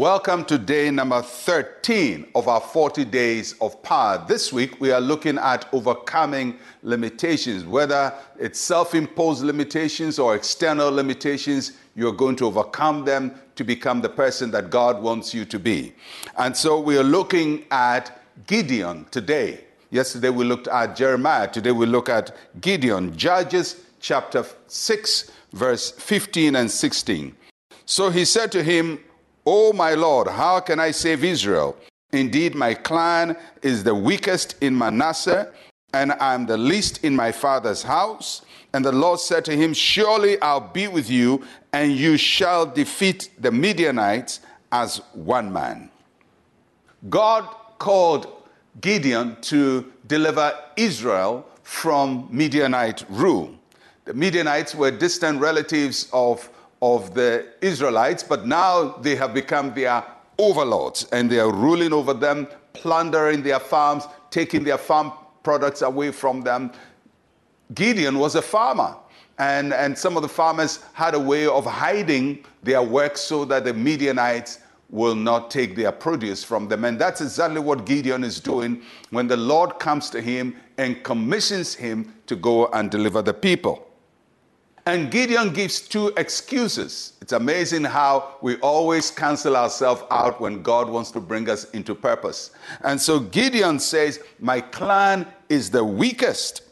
Welcome to day number 13 of our 40 days of power. This week we are looking at overcoming limitations, whether it's self imposed limitations or external limitations, you're going to overcome them to become the person that God wants you to be. And so we are looking at Gideon today. Yesterday we looked at Jeremiah. Today we look at Gideon. Judges chapter 6, verse 15 and 16. So he said to him, O my Lord, how can I save Israel? Indeed, my clan is the weakest in Manasseh, and I am the least in my father's house. And the Lord said to him, Surely I'll be with you, and you shall defeat the Midianites as one man. God called Gideon to deliver Israel from Midianite rule. The Midianites were distant relatives of, of the Israelites, but now they have become their overlords and they are ruling over them, plundering their farms, taking their farm products away from them. Gideon was a farmer. And, and some of the farmers had a way of hiding their work so that the Midianites will not take their produce from them. And that's exactly what Gideon is doing when the Lord comes to him and commissions him to go and deliver the people. And Gideon gives two excuses. It's amazing how we always cancel ourselves out when God wants to bring us into purpose. And so Gideon says, My clan is the weakest.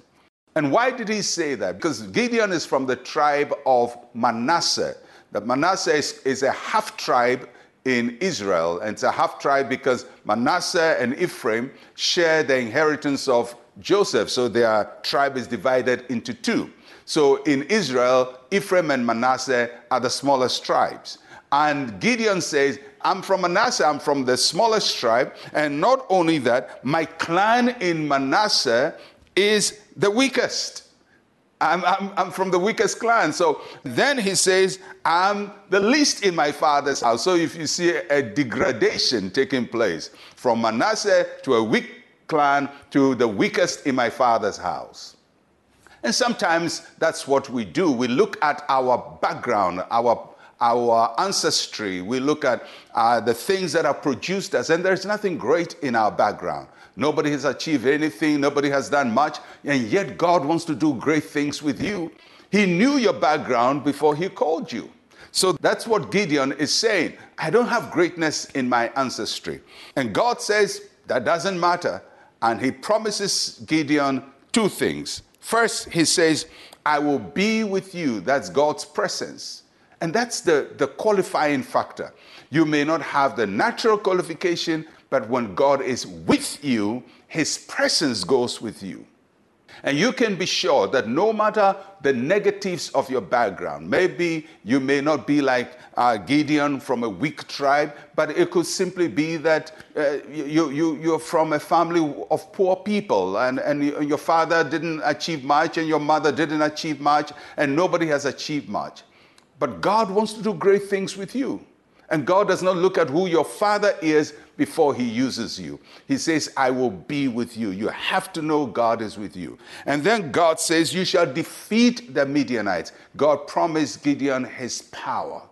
And why did he say that? Because Gideon is from the tribe of Manasseh. That Manasseh is, is a half tribe in Israel. And it's a half tribe because Manasseh and Ephraim share the inheritance of Joseph. So their tribe is divided into two. So in Israel, Ephraim and Manasseh are the smallest tribes. And Gideon says, I'm from Manasseh, I'm from the smallest tribe. And not only that, my clan in Manasseh is the weakest. I'm, I'm, I'm, from the weakest clan. So then he says, I'm the least in my father's house. So if you see a degradation taking place from Manasseh to a weak clan to the weakest in my father's house. And sometimes that's what we do. We look at our background, our our ancestry, we look at uh, the things that have produced us, and there's nothing great in our background. Nobody has achieved anything, nobody has done much, and yet God wants to do great things with you. He knew your background before He called you. So that's what Gideon is saying. I don't have greatness in my ancestry. And God says that doesn't matter. And He promises Gideon two things. First, He says, I will be with you. That's God's presence. And that's the, the qualifying factor. You may not have the natural qualification, but when God is with you, his presence goes with you. And you can be sure that no matter the negatives of your background, maybe you may not be like uh, Gideon from a weak tribe, but it could simply be that uh, you, you, you're from a family of poor people and, and your father didn't achieve much and your mother didn't achieve much and nobody has achieved much. But God wants to do great things with you. And God does not look at who your father is before he uses you. He says, I will be with you. You have to know God is with you. And then God says, You shall defeat the Midianites. God promised Gideon his power.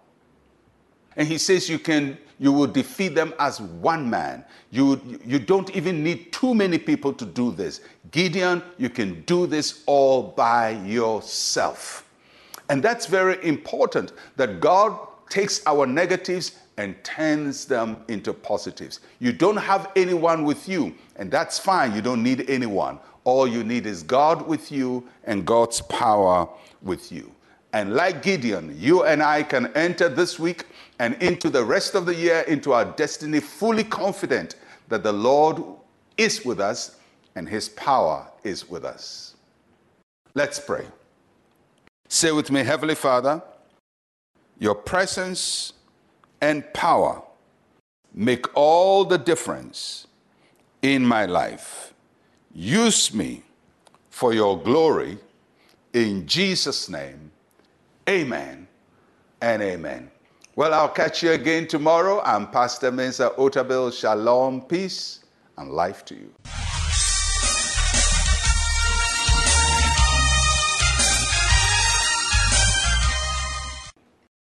And he says, You can. You will defeat them as one man. You, you don't even need too many people to do this. Gideon, you can do this all by yourself. And that's very important that God takes our negatives and turns them into positives. You don't have anyone with you, and that's fine. You don't need anyone. All you need is God with you and God's power with you. And like Gideon, you and I can enter this week and into the rest of the year into our destiny fully confident that the Lord is with us and his power is with us. Let's pray. Say with me, Heavenly Father, your presence and power make all the difference in my life. Use me for your glory. In Jesus' name, amen and amen. Well, I'll catch you again tomorrow. I'm Pastor Mensa Otabil. Shalom, peace, and life to you.